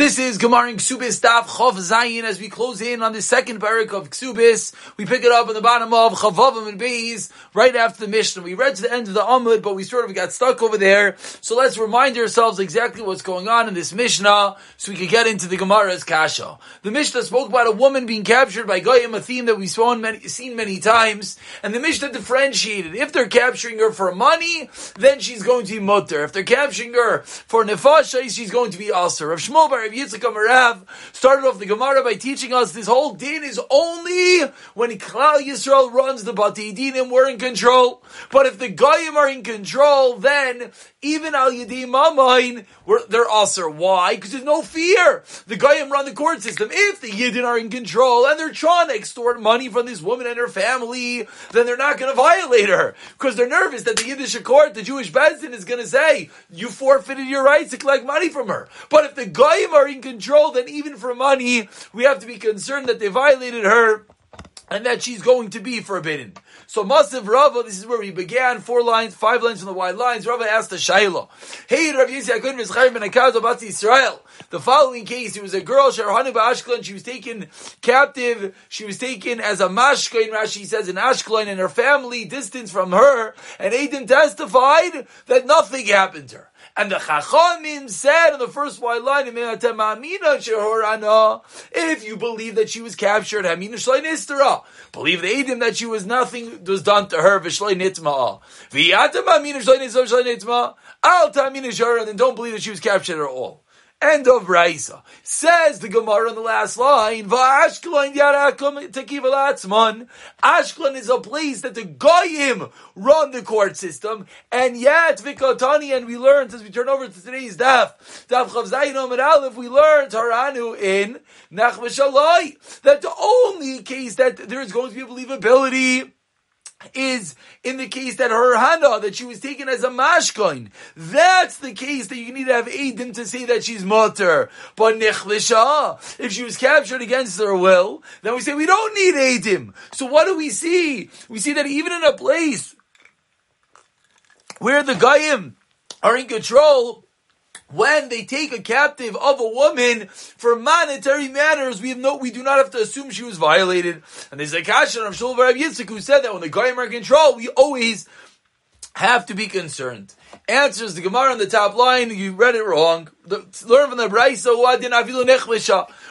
This is Gemara in Ksubis Daf Chav Zayin as we close in on the second parak of Ksubis. We pick it up on the bottom of Chavavim and Beis right after the Mishnah. We read to the end of the Amud, but we sort of got stuck over there. So let's remind ourselves exactly what's going on in this Mishnah so we can get into the Gemara's Kasha. The Mishnah spoke about a woman being captured by Goyim, a theme that we've seen many times, and the Mishnah differentiated. If they're capturing her for money, then she's going to be mutter. If they're capturing her for nefasha, she's going to be aser. Rav Shmuel Rav Yitzchak Amarav started off the Gemara by teaching us this whole din is only when Klal Yisrael runs the Bati Dinim, we're in control. But if the Goyim are in control, then even Al Yadim Mamain, they're aser. Why? Because there's no fear. The Goyim run the court system. If the Yidden are in control and they're trying to extort money from this woman and her family, then they're not going to violate her because they're nervous that the Yiddish court, the Jewish Bezdin, is going to say you forfeited your rights to collect money from her. But if the Goyim are in control, then even for money, we have to be concerned that they violated her and that she's going to be forbidden. So Masiv Rava, this is where we began, four lines, five lines from the wide lines. Rava asked the Shaila, Hey Rav Yisi Akun Vizchayim Ben Batzi Israel. The following case, it was a girl, Sharhanu Ashkelon, she was taken captive, she was taken as a mashka, Rashi says, in Ashkelon, and her family distanced from her, and Adim testified that nothing happened to her. And the Chachamim said in the first white line, if you believe that she was captured, believe the Edim that she was nothing was done to her, and then don't believe that she was captured at all. End of Raisa. Says the Gemara on the last line, Va'ashkelon yarakum tekivalatzman. Ashkelon is a place that the Goyim run the court system, and yet Vikotani, and we learned as we turn over to today's daf, daf Chavzayin Omer Aleph, we learned Haranu in Nachmashalai, that the only case that there is going to be believability is in the case that her hana, that she was taken as a mashkoin. That's the case that you need to have Adim to say that she's mutter. But nichlisha, if she was captured against her will, then we say we don't need Adim. So what do we see? We see that even in a place where the Goyim are in control, when they take a captive of a woman for monetary matters, we have no, we do not have to assume she was violated. And there's a kashan of Shul Rav Yitzchak who said that when the Goyim are in control, we always have to be concerned. Answers the Gemara on the top line, you read it wrong. The, learn from the Braisa,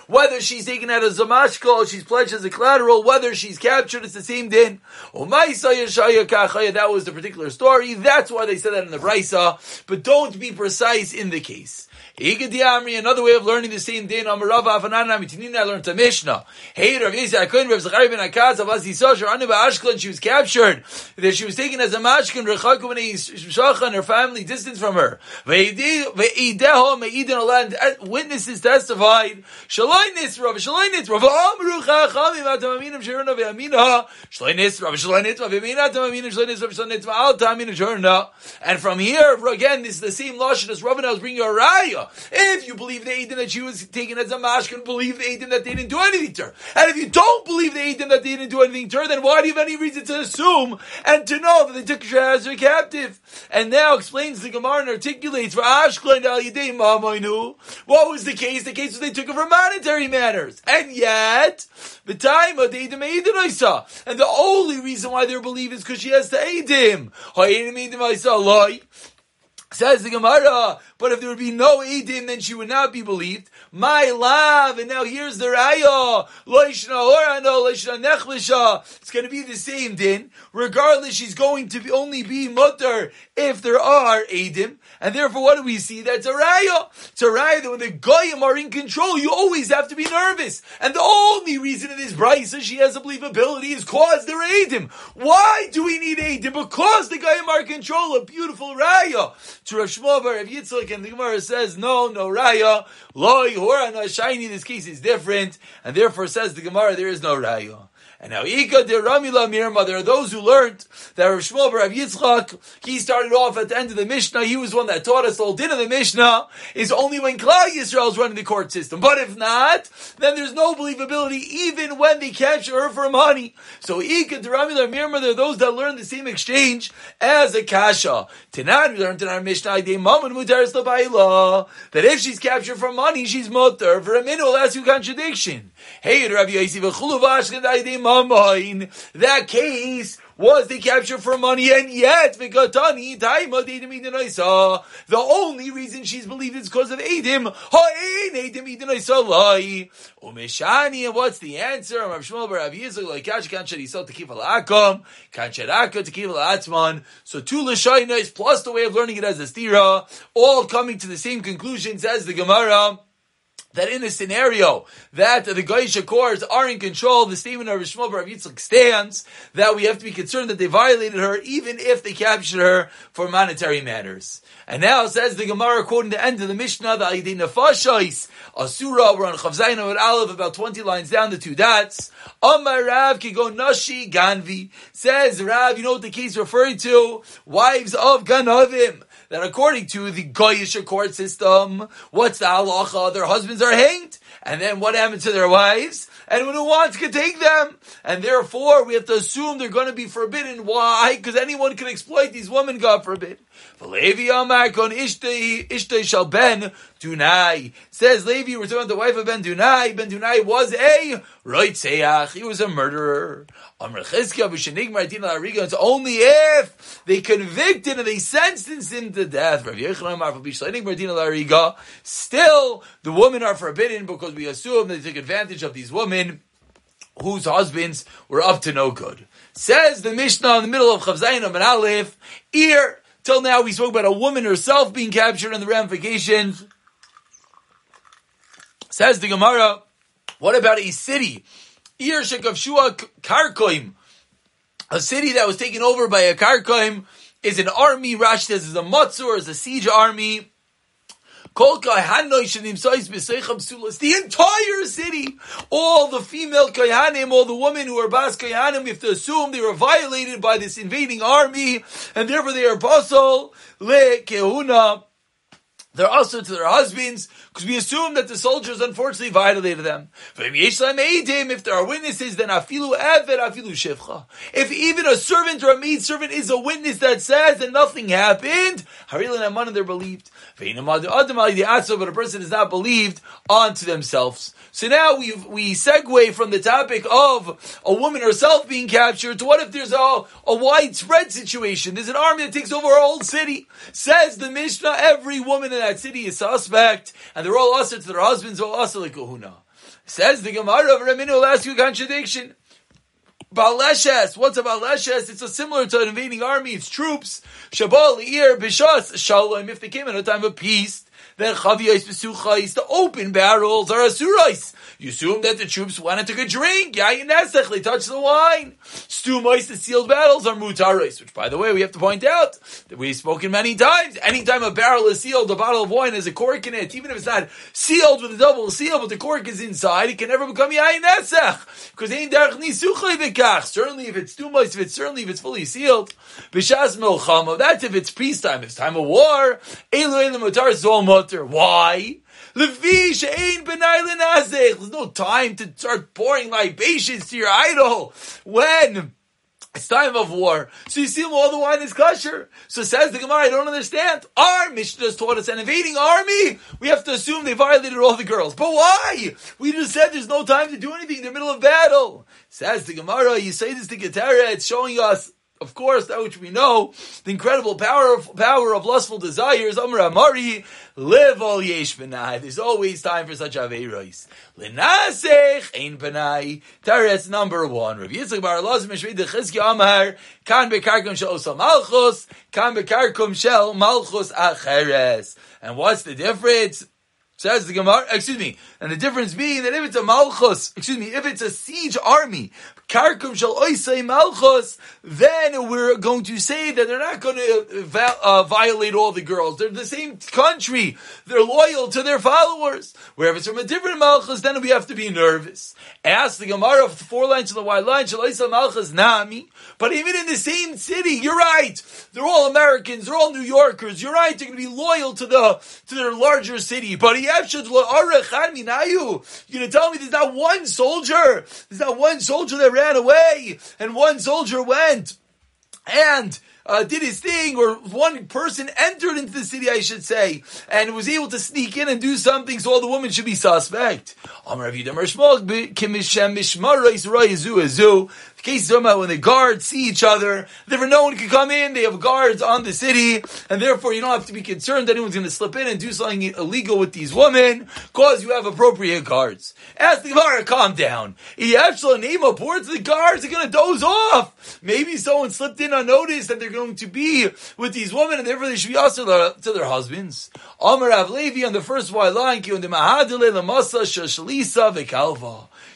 whether she's taken out as a mashko, she's pledged as a collateral, whether she's captured, it's the same din. That was the particular story. That's why they said that in the Braisa. But don't be precise in the case. Another way of learning the same day. Amarava Afanana Mitinina I learned a Mishnah. Hey, Rav Yisrael Akun Rav Zachari ben Akaz Avaz Yisrael Anu Ashkelon. She was captured. That she was taken as a mashkin. Rechaku ben Shacha and her family distance from her. Veideho Meidin Aland. Witnesses testified. Shaloi Nisra. Shaloi Nisra. V'amru Chachamim Atamaminam Shirna Ve'amina. Shaloi Nisra. Shaloi Nisra. Ve'amina Atamaminam Shaloi Nisra. Shaloi Nisra. Al Taminam Shirna. And from here, again, this is the same lashon as Ravina was bringing a raya. If you believe the Adim that she was taken as a mashkin, believe the Adim that they didn't do anything to her. And if you don't believe the Adim that they didn't do anything to her, then why do you have any reason to assume and to know that they took her as her captive? And now explains the Gemara and articulates for Ashklan al What was the case? The case was they took her for monetary matters. And yet, the time of the Adim Adim I saw. And the only reason why they're believing is because she has Adim. Hayrimidisa lai says the Gemara, but if there would be no Edim, then she would not be believed. My love, and now here's the Raya. It's going to be the same din. Regardless, she's going to be, only be mutter if there are Edim. And therefore, what do we see? That's a Raya. It's a Raya that when the Goyim are in control, you always have to be nervous. And the only reason it is Brisa she has a believability is cause they're Edim. Why do we need Edim? Because the Goyim are in control. A beautiful Raya to Rav Shmuel Rav and the Gemara says, no, no raya, loy hora no shiny. This case is different, and therefore says the Gemara, there is no raya. And now Ika de Ramila Mirma, there are those who learned that Rav Shmuel Rav Yitzchak, he started off at the end of the Mishnah, he was one that taught us the whole din of the Mishnah is only when Klal Yisrael is running the court system. But if not, then there's no believability even when they capture her for money. So Ika de Ramila Mirma, there are those that learn the same exchange as a Kasha. We learned in our Mishnah, Day Muhammad Mutar Sabahlah. that if she's captured for money, she's mutter. For a minute, we'll ask you contradiction. Hey, Rabbi Yosef, that case was they captured for money, and yet the only reason she's believed is because of Edim. Umeshani, and what's the answer? Rav Shmuel Rav Yisrael like Kash Kanchad Yisrael to keep Alakom, Kanchadaka to keep Atzman. So two Lashainas plus the way of learning it as a stira, all coming to the same conclusions as the Gemara that in a scenario that the Goyish courts are in control, the statement of Rishmol Rav Yitzchak stands that we have to be concerned that they violated her even if they captured her for monetary matters. And now says the Gemara quoting the end of the Mishnah, the Aydin Nefashais, Asura, we're on Chavzayin with Aleph, about 20 lines down, the two dots. Amar Rav Kigo Nashi Ganvi. Says Rav, you know what the case referring to? Wives of Ganavim that according to the Goyish court system, what's the halacha? Their husbands are hanged. And then what happened to their wives? Anyone who wants can take them. And therefore, we have to assume they're going to be forbidden. Why? Because anyone can exploit these women, God forbid. Levi Amar kon Ishtay shall ben Dunai. Says Levi, talking about the wife of Ben Dunai. Ben Dunai was a Roitzeach. He was a murderer. It's only if they convicted and they sentenced him to death. Still, the women are forbidden because we assume they took advantage of these women whose husbands were up to no good. Says the Mishnah in the middle of Chavzayin and Aleph, ear Till now, we spoke about a woman herself being captured and the ramifications. Says the Gemara, what about a city? Irshik of Shua Karkoim. A city that was taken over by a Karkoim is an army. Rashi says is a Matzur, is a siege army. The entire city, all the female kayanim, all the women who are bas kayanim, we have to assume they were violated by this invading army, and therefore they are basal le kehuna. They're also to their husbands because we assume that the soldiers unfortunately violated them. If there are witnesses, then afilu eved, afilu shevcha. If even a servant or a maid servant is a witness that says that nothing happened, harilan aman, they're believed. But a person is not believed onto themselves. So now we we segue from the topic of a woman herself being captured to what if there's a, a widespread situation? There's an army that takes over a whole city. Says the Mishnah, every woman in that city is suspect, and they're all usher to their husbands, all usher like kahuna. Says the Gemara of Raminu will ask you a contradiction. Baleshes, what's a Baleshes? It's a similar to an invading army, it's troops. Shabal, Ir, Bishas, Shalom, if they came in a time of peace, then Chaviyos Besuchais, the open barrels are Asurais. You assume that the troops wanted to get drink. Yayin Nesech, they touch the wine. Stumais, the sealed barrels are Mutarais, which by the way, we have to point out that we've spoken many times. Anytime a barrel is sealed, a bottle of wine has a cork in it, even if it's not sealed with a double seal, but the cork is inside, it can never become Yayin Nesech. Because ain't derech nisuchay bekach. Certainly if it's Stumais, if it's certainly if it's fully sealed. Bishas Milchama, that's if it's peacetime. If it's time of war, Elu Elu Mutar Zol Mutter. Why? There's no time to start pouring libations to your idol. When? It's time of war. So you see all the wine is kosher. So says the Gemara, I don't understand. Our Mishnah has taught us an invading army. We have to assume they violated all the girls. But why? We just said there's no time to do anything in the middle of battle. Says the Gemara, you say this to Getara, it's showing us of course, that which we know, the incredible power of, power of lustful desires, Amr Amari, live all yesh benai. There's always time for such aveiros. Lenasech ein benai. Teretz number one. Rabbi Yitzchak bar Elazar mishvei dechizki amar, kan bekarkum shel osal malchus, kan bekarkum shel malchus acheres. And what's the difference? Says the Gemara, excuse me, and the difference being that if it's a malchus, excuse me, if it's a siege army, karkum shall oisei malchus, then we're going to say that they're not going to uh, violate all the girls. They're the same country. They're loyal to their followers. Where if it's from a different malchus, then we have to be nervous. Ask the Gemara of the four lines to the white line, shall oisei malchus nami. But even in the same city, you're right. They're all Americans. They're all New Yorkers. You're right. They're going to be loyal to the to their larger city. But you're to tell me there's not one soldier. There's not one soldier that ran away, and one soldier went and uh, did his thing, or one person entered into the city, I should say, and was able to sneak in and do something, so all the women should be suspect. Case about when the guards see each other, therefore no one can come in, they have guards on the city, and therefore you don't have to be concerned that anyone's going to slip in and do something illegal with these women, cause you have appropriate guards. Ask the Gemara, calm down. Yevshel name reports the guards are going to doze off. Maybe someone slipped in unnoticed that they're going to be with these women, and therefore they should be also to their husbands. Amar Avlevi on the first white line, the Mahadile Lamasa Shashalisa.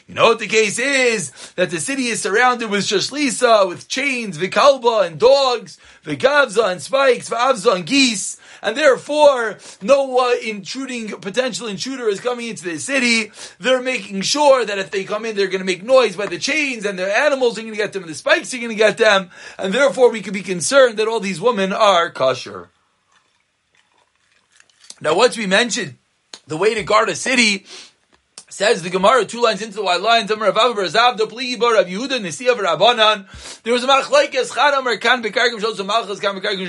You know what the case is? That the city is surrounded with shashlisa, with chains, vikalba, and dogs, vigavza, and spikes, vavza, and geese, and therefore, no uh, intruding, potential intruder is coming into the city. They're making sure that if they come in, they're going to make noise by the chains, and their animals are going to get them, and the spikes are going to get them, and therefore we can be concerned that all these women are kosher. Now, once we mentioned the way to guard a city, Says the Gemara, two lines into the white lines. There was a machlaikes, Chad Amar Kan, Bekarkim, Shol Malchus, Kan Bekarkim,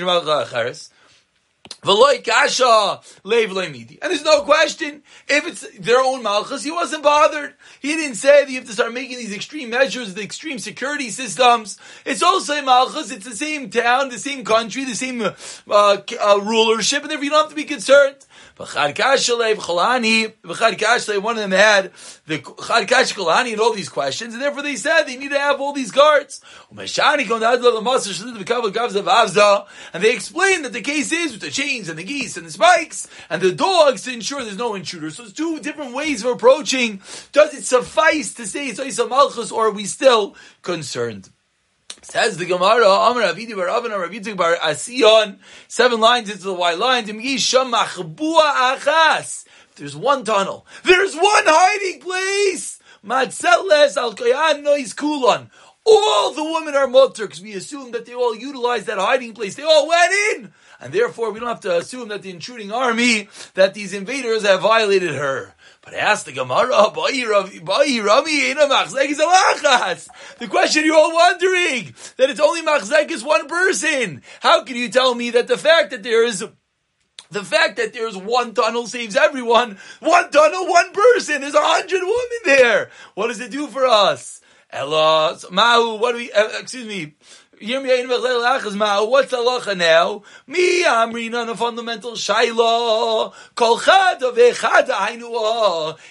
midi. And there's no question, if it's their own malchus, he wasn't bothered. He didn't say that you have to start making these extreme measures, the extreme security systems. It's also malchus, it's the same town, the same country, the same uh, uh, rulership, and therefore you don't have to be concerned. One of them had the Chadkash Kolani and all these questions, and therefore they said they need to have all these guards. And they explained that the case is with the chains and the geese and the spikes and the dogs to ensure there's no intruder. So it's two different ways of approaching. Does it suffice to say it's Isa Malchus, or are we still concerned? Says the Gemara, Amar Avidi bar Avin Rav bar Asiyon, seven lines into the white lines, achas. There's one tunnel. There's one hiding place. Matzeles al nois kulon. All the women are mutter because we assume that they all utilized that hiding place. They all went in. And therefore, we don't have to assume that the intruding army, that these invaders have violated her. But ask the Gemara, the question you're all wondering, that it's only machzekis one person. How can you tell me that the fact that there is the fact that there's one tunnel saves everyone. One tunnel, one person. There's a hundred women there. What does it do for us? Ella, Mahu, what do we, uh, excuse me, What's the halacha now? Me amrina a fundamental shaila.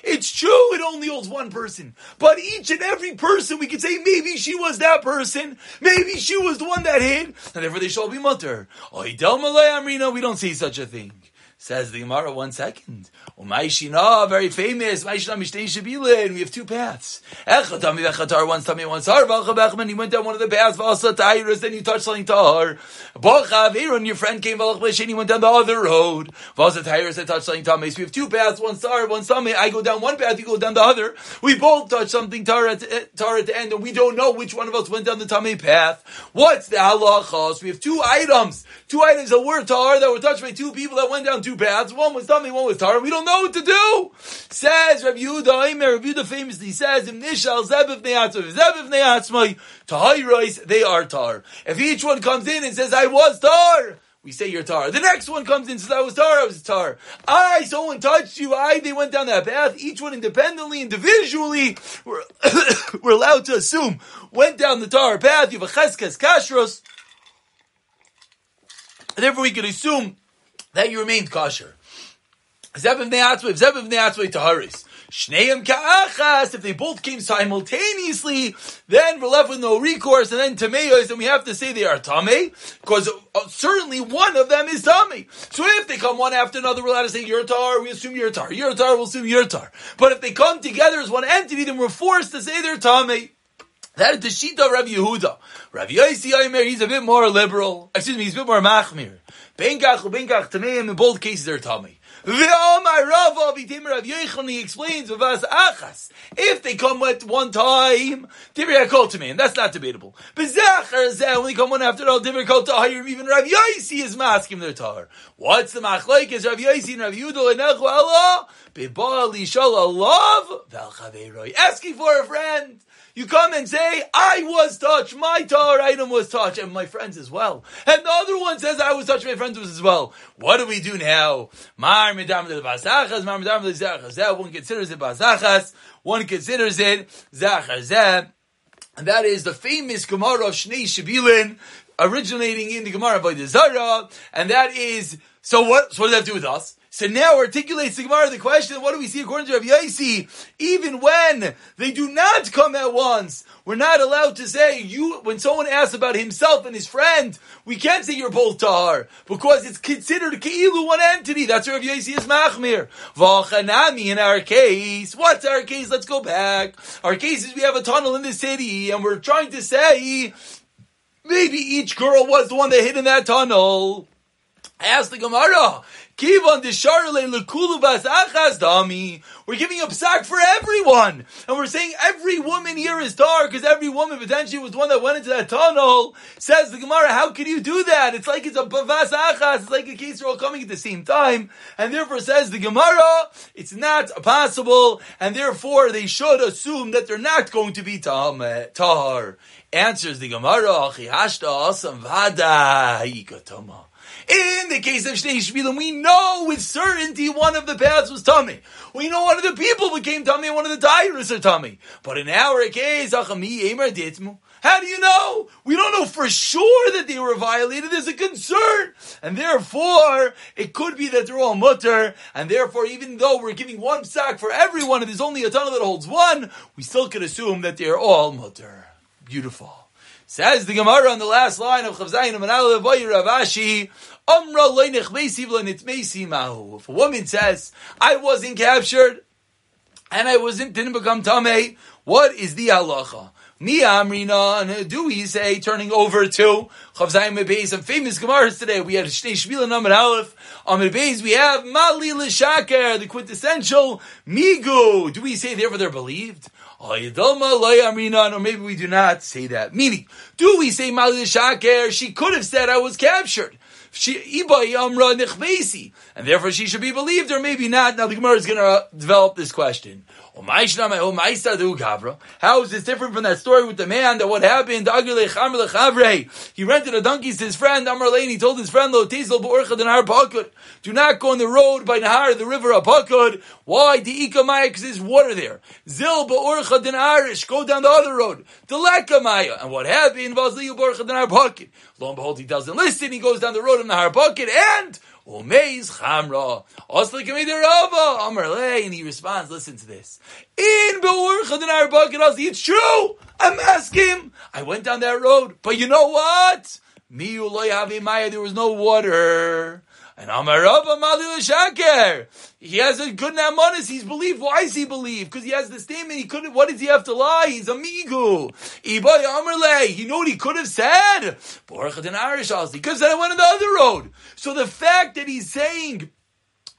It's true, it only holds one person. But each and every person, we could say maybe she was that person. Maybe she was the one that hid. And therefore they shall be mutter. We don't see such a thing. Says the Gemara, one second. Umayshina, very famous. Umayshina mishtei shabila, and we have two paths. Echad tami vechatar, one tami, one sar. V'alcha he went down one of the paths. V'asa then you touch something tahar. Your friend came. V'alcha he went down the other road. V'asa tayrus, I touched something tahar. So we have two paths, one sar, one sami. I go down one path, you go down the other. We both touch something tahar at, eh, tar at the end, and we don't know which one of us went down the tami path. What's the halacha? So we have two items, two items that were tahar that were touched by two people that went down two paths. One was tummy, one was tar. We don't know what to do. Says Rabbi Yehuda, Aimer, Rabbi Yehuda famously says, Im nishal zebev neatzmai, zebev neatzmai, tahayrois, they are tar. If each one comes in and says, I was tar, we say you're tar. The next one comes in says, I was tar, I was tar. I, someone touched you, I, they went down that path. Each one independently, individually, we're, we're allowed to assume, went down the tar path, you have a cheskes kashrus. Therefore, we can assume that you remained kosher. Zev of Neatzvah, Zev Taharis. Shneim ka'achas, if they both came simultaneously, then we're left with no recourse, and then tameos, and we have to say they are tame, because uh, certainly one of them is tame. So if they come one after another, we're allowed to say your tar, we assume your tar, your tar, we'll assume your tar. But if they come together as one entity, then we're forced to say they're tame. That is the sheet of Rabbi Yehuda. Rabbi Yossi he's a bit more liberal. Excuse me, he's a bit more machmir. Benkach, benkach, tameim, in both cases they're Yochanan, he explains, v'vas achas. If they come at one time, Divri HaKol to me, and that's not debatable. But Zachar when they come one after all, Divri HaKol to Hayrim, even Rav Yosi is masking their tar. What's the machlaik? Is Rav Yosi and Rav Yudo lenechu Allah? B'ba li shal Allah, v'al Asking for a friend. You come and say, I was touched, my tar item was touched, and my friends as well. And the other one says, I was touched, my friends was as well. What do we do now? Mar midam de basachas, mar midam de zachas. One considers it basachas, one considers it zachas. And that is the famous Gemara of Shnei Shibilin, originating in the Gemara by the Zara, and that is, so what, so what does that do with us? So now articulates the Gemara the question, what do we see according to Rabbi Yaisi? Even when they do not come at once, we're not allowed to say, you, when someone asks about himself and his friend, we can't say you're both tahar, because it's considered a keilu one entity. That's Rabbi Yaisi is machmir. V'achanami in our case, what's our case? Let's go back. Our case is we have a tunnel in the city, and we're trying to say, maybe each girl was the one that hid in that tunnel. Ask the Gemara, Kivon disharle lekulu achas dami. We're giving a psak for everyone, and we're saying every woman here is dark because every woman potentially was the one that went into that tunnel. Says the Gemara, how can you do that? It's like it's a bavas achas. It's like a case they're all coming at the same time, and therefore says the Gemara, it's not possible, and therefore they should assume that they're not going to be tahar. Answers the Gemara, chihashta asam vada in the case of Shnei Shvilim, we know with certainty one of the paths was tummy. We know one of the people became tummy and one of the diarists are tummy. But in our case, how do you know? We don't know for sure that they were violated. There's a concern. And therefore, it could be that they're all mutter. And therefore, even though we're giving one sack for everyone, and there's only a tunnel that holds one, we still could assume that they're all mutter. Beautiful. Says the Gemara on the last line of Chavzayin Ravashi, if a woman says, I wasn't captured, and I wasn't, didn't become Tameh, what is the halacha? Mi amrina, do we say, turning over to Chavzayim Beis, some famous Gemaras today. We had Shnei Shvila Namar Aleph. On Beis, we have Mali L'Shaker, the quintessential Migu. Do we say therefore they're believed? Or maybe we do not say that. Meaning, do we say Mali L'Shaker? She could have said I was captured. She and therefore she should be believed, or maybe not. Now the Gemara is going to develop this question. How is this different from that story with the man that what happened? He rented a donkey to his friend Lane. He told his friend Do not go on the road by Nahar, the river Apakud. Why? The Ikamaya, because there's water there. Zil Ba'orcha den Arish. Go down the other road. The Lekamaya. And what happened? Lo and behold, he doesn't listen. He goes down the road of Nahar Apakud and Umeiz chamra. Rava. Amar and he responds, listen to this. In Be'urcha Dinar Bakir it's true. I'm asking. I went down that road. But you know what? There was no water. And Amarava Mali Shaker. He has a good namanis. He's believed. Why is he believed? Because he has the statement. He couldn't. What does he have to lie? He's a migu. Ibai Amarle. You know what he could have said? He could have I went on the other road. So the fact that he's saying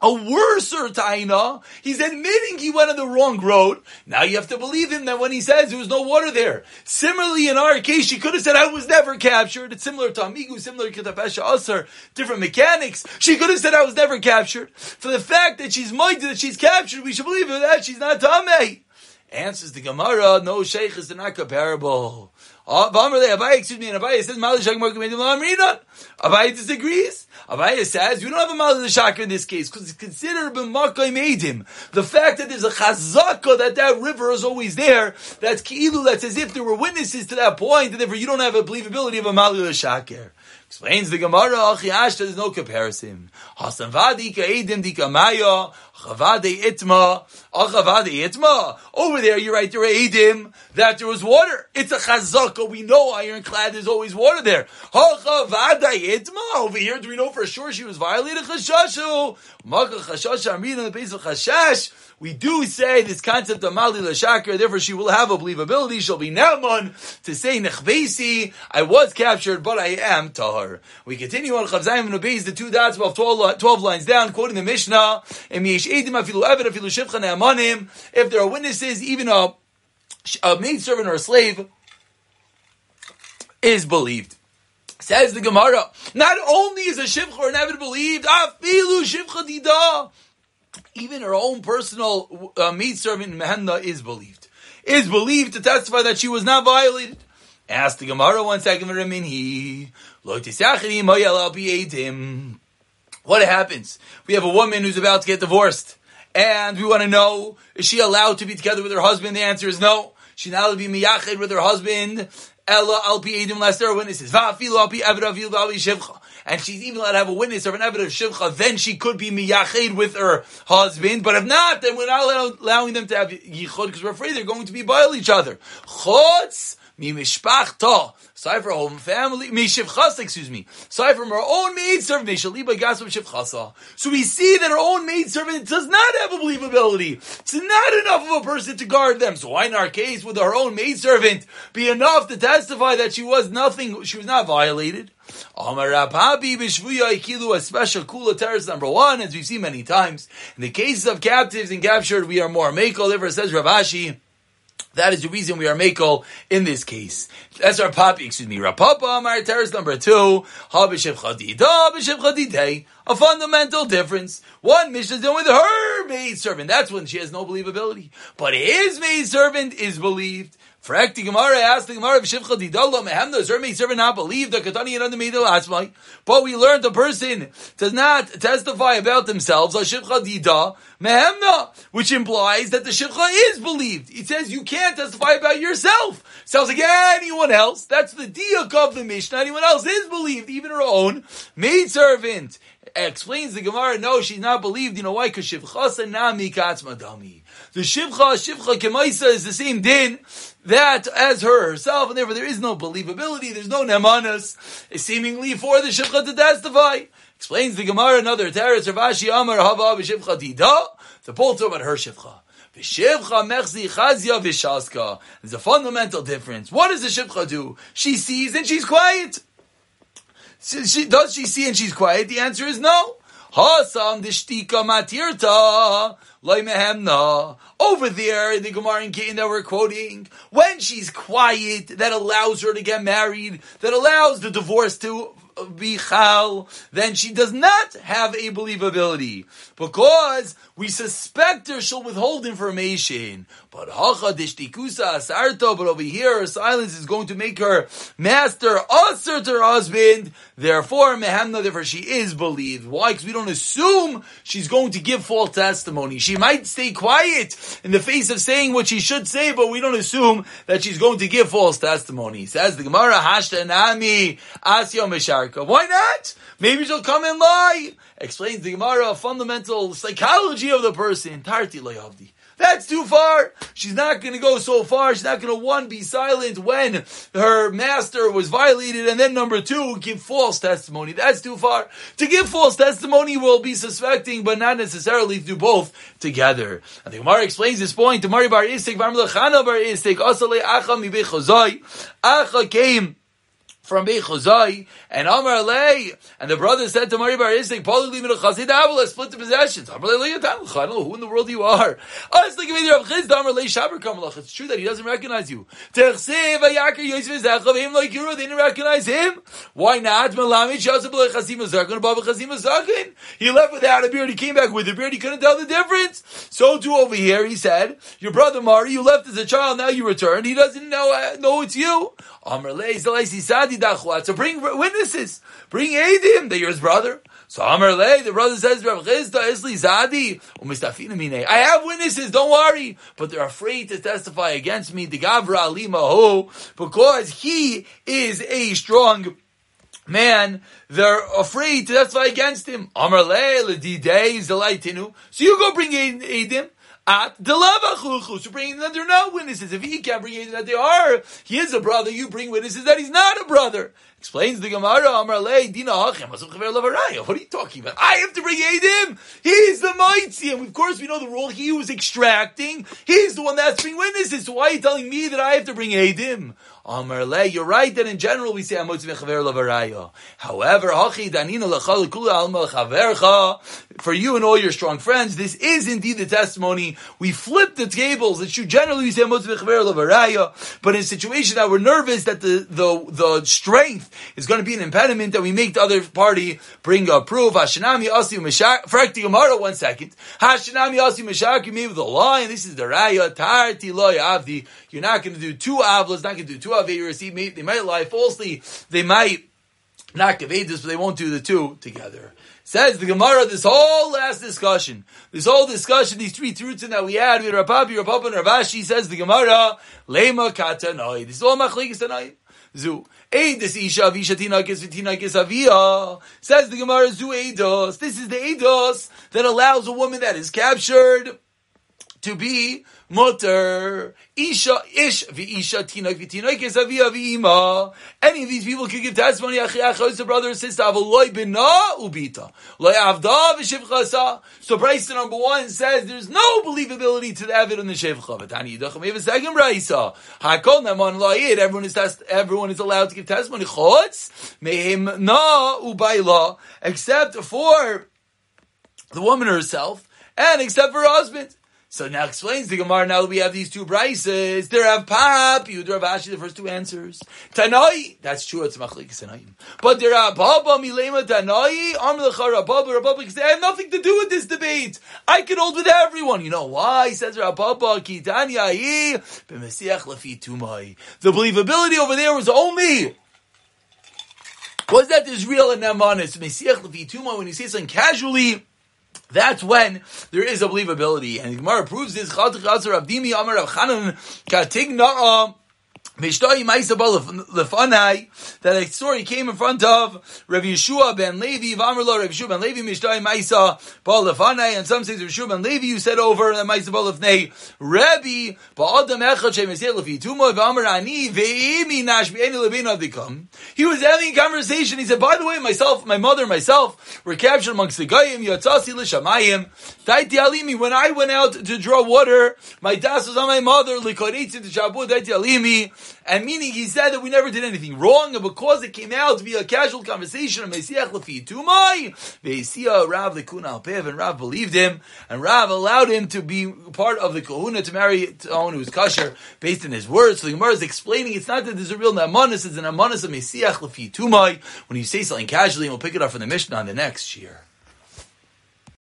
a worser taina. He's admitting he went on the wrong road. Now you have to believe him that when he says there was no water there. Similarly, in our case, she could have said, I was never captured. It's similar to Amigu, similar to Tafesha Asar, different mechanics. She could have said, I was never captured. For the fact that she's minded that she's captured, we should believe her that she's not Tameh. Answers the Gemara, no sheikh is not comparable. Abaye, excuse me, and Abaye says. Abaye disagrees. Abaye says, you don't have a Mali Shak in this case, because it's considered B'Makai Medim. The fact that there's a Chazaka, that that river is always there, that's Ki'ilu, that's as if there were witnesses to that point, and therefore you don't have a believability of a Mali Shakir. Explains the Gemara, Achiash, there's no comparison. Hasan Vadi, Dika Maya, Chavade Itma, oh, Achavade Itma. Over there, you write, there are Edim, that there was water. It's a Chazaka. We know ironclad, there's always water there. Chavade Itma. Over here, do we know for sure she was violated? Chashashu. Maka Chashash, I'm reading the base of Chashash we do say this concept of Mali Lashakir, therefore she will have a believability. She'll be Naaman to say Nechbesi, I was captured, but I am Tahar. We continue on Chavzayim and Obeis, the two dots above 12, 12 lines down, quoting the Mishnah, If there are witnesses, even a, a maid servant or a slave is believed. Says the Gemara, not only is a shivcha or an believed, afilu shivcha even her own personal uh, maid servant Mehemna is believed. Is believed to testify that she was not violated. Ask the Gemara one second, What happens? We have a woman who's about to get divorced, and we want to know, is she allowed to be together with her husband? The answer is no. She's not allowed to be miyached with her husband. Ella al pi edim unless there are witnesses and she's even allowed to have a witness of an evidence of shivcha, then she could be miyached with her husband. But if not, then we're not allowing them to have yichud because we're afraid they're going to be by each other. Chutz mi mishpachta. Aside from her own family, mi shivchasa, excuse me. Aside from her own maid servant, shaliba gasam shivchasa. So we see that her own maid servant does not have a believability. It's not enough of a person to guard them. So why in our case would her own maid servant be enough to testify that she was nothing, she was not violated? A special kula terrace number one, as we've seen many times. In the cases of captives and captured, we are more makel. Therefore, says Ravashi. That is the reason we are makel in this case. That's our papi, excuse me. Rapapa, Amar terrace number two. A fundamental difference. One Mishnah is dealing with her maid servant. That's when she has no believability. But his maid servant is believed. Frak the Gemara asked the Gemara V'shivcha didallo mehemna. Is her maid servant not believe the katani and under meidel asmai? But we learned a person does not testify about themselves. Shivcha dida mehemna, which implies that the shivcha is believed. It says you can't testify about yourself. Sounds like anyone else. That's the diak of the Mishnah. Anyone else is believed, even her own maid servant. Explains the Gemara, no, she's not believed. You know why? Because shivcha nami katzmadami. The shivcha, shivcha kemaisa is the same din that as her herself, and therefore there is no believability, there's no nemanas, seemingly for the shivcha to testify. Explains the Gemara another teretz Ravashi Amar Hava b'shivcha dida. The talk about her shivcha. V'shivcha mechzi chazia v'shaska. There's a fundamental difference. What does the shivcha do? She sees and she's quiet. She, does she see and she's quiet? The answer is no. Hasam dishtika matirta. Over there in the Gemara and Kein that we're quoting, when she's quiet, that allows her to get married, that allows the divorce to be chal, then she does not have a believability because we suspect her she'll withhold information. But hacha dishtikusa asarto, but over here her silence is going to make her master assert her husband. Therefore, mehemna, therefore she is believed. Why? Because we don't assume she's going to give false testimony. She might stay quiet in the face of saying what she should say, but we don't assume that she's going to give false testimony. Says the Gemara, hashta nami asya misharka. Why not? Maybe she'll come and lie. Explains the Gemara, fundamental psychology of the person. Tarti loyavdi. That's too far. She's not going to go so far. She's not going to one be silent when her master was violated, and then number two give false testimony. That's too far. To give false testimony will be suspecting, but not necessarily to do both together. And the Gemara explains this point. The Mari bar Istik, Bar Istik, Asale Acha mi Acha came from Bechozai and Amar Lei. And the brother said to Mari Bar Isik, Poli leave Chazid split the possessions. Amar Lei, I know who in the world you are. It's true that he doesn't recognize you. They didn't recognize him. Why not? He left without a beard. He came back with a beard. He couldn't tell the difference. So too over here, he said, "Your brother Mari, you left as a child. Now you returned. He doesn't know uh, know it's you." So bring witnesses. Bring Adim that you're his brother. So Amar Le, the brother says, Rav Chisda Isli Zadi, I have witnesses, don't worry, but they're afraid to testify against me, the Gavra Alima Ho, because he is a strong man, they're afraid to testify against him. Amar Le. So you go bring Adim. At the lava So bringing that they're not witnesses. If he can't bring that they are, he is a brother, you bring witnesses that he's not a brother. Explains the Gemara, Amar Le, Dina Hachem, What are you talking about? I have to bring Adim. He's the mighty. And of course we know the rule he was extracting. He's the one that's being witnesses. So why are you telling me that I have to bring Adim? Amar Le, you're right that in general we say Amotz V'chaver Lavaraya. However, Hachi Danina L'chal Kula Alma Chavercha, for you and all your strong friends, this is indeed the testimony. We flip the tables. It should generally say Amotz V'chaver Lavaraya, but in a situation that we're nervous that the, the, the strength is going to be an impediment that we make the other party bring a proof. Hashanami Asi Meshak. Frakti Gemara, one second. Hashanami Asi Meshak, you made with a lie, and this is the Raya. Tarti Loy Avdi. You're not going to do two Avlas, not going to do two Averis. They might lie falsely. They might not give Aedis, but they won't do the two together. Says the Gemara, this whole last discussion, this whole discussion, these three truths that we had with Rapapi, Rapapa, and Ravashi, says the Gemara, Lema Katanoi. This is all Machlikis Tanoi. Zu. Eidos isha avisha tinakis v'tinakis avia. Says the Gemara, zu eidos. This is the eidos that allows a woman that is captured to be mutter. Isha ish v'isha tinok v'tinokis avia v'ima. Any of these people could give testimony. Achi achos, brother or sister, avaloy bina ubita. Loy avda v'shivchasa. So Brisa number one says there's no believability to the evidence in the shivcha. But Tani yidachim, we have a second Brisa. Hakol naman loyid. Everyone is test, everyone is allowed to give testimony. Chotz mehim na ubayla. Except for the woman herself and except for her husband. So now explains the Gemara. Now we have these two brises, there have Pap, you Rav Ashi, the first two answers. Tanoi, that's true. It's Machlikas Tanaim. But there are Baba Milema Tanoi, Am Lechara Baba Rababa, because they have nothing to do with this debate. I can hold with everyone. You know why? He says Rababa Kitanya B'Mesiach Lafi Tumai. The believability over there was only was that there's real and nemanis. Mesiach Lafi Tumai when he says something casually. That's when there is a believability. And Gemara proves this. That a story came in front of Rav Yeshua ben Levi, Vamrlo Rav Yeshua ben Levi, Mishtoi Maisa Bal Lefanai, and some say Rav Yeshua ben Levi, you said over the Maisa Bal Lefnei, Rabbi, Ba'adam Echad Shem Yisrael Lefi Tumo, V'amar Ani, Ve'imi Nash Be'eni Levina Adikam. He was having a conversation, he said, by the way, myself, my mother, myself, were captured amongst the Goyim, Yatzasi L'Shamayim, Taiti Alimi, when I went out to draw water, my das was on my mother, Likoritzi to Shabu, Taiti Alimi, and meaning he said that we never did anything wrong, and because it came out to be a casual conversation of Mesiach Lefi Tumai, Veisia Rav Lekuna Alpev, and Rav believed him, and Rav allowed him to be part of the kahuna to marry someone who was kosher based in his words. So the Gemara is explaining it's not that there's a real namanis, it's an namanis of Mesiach Lefi Tumai. When you say something casually, and we'll pick it up from the Mishnah on the next year.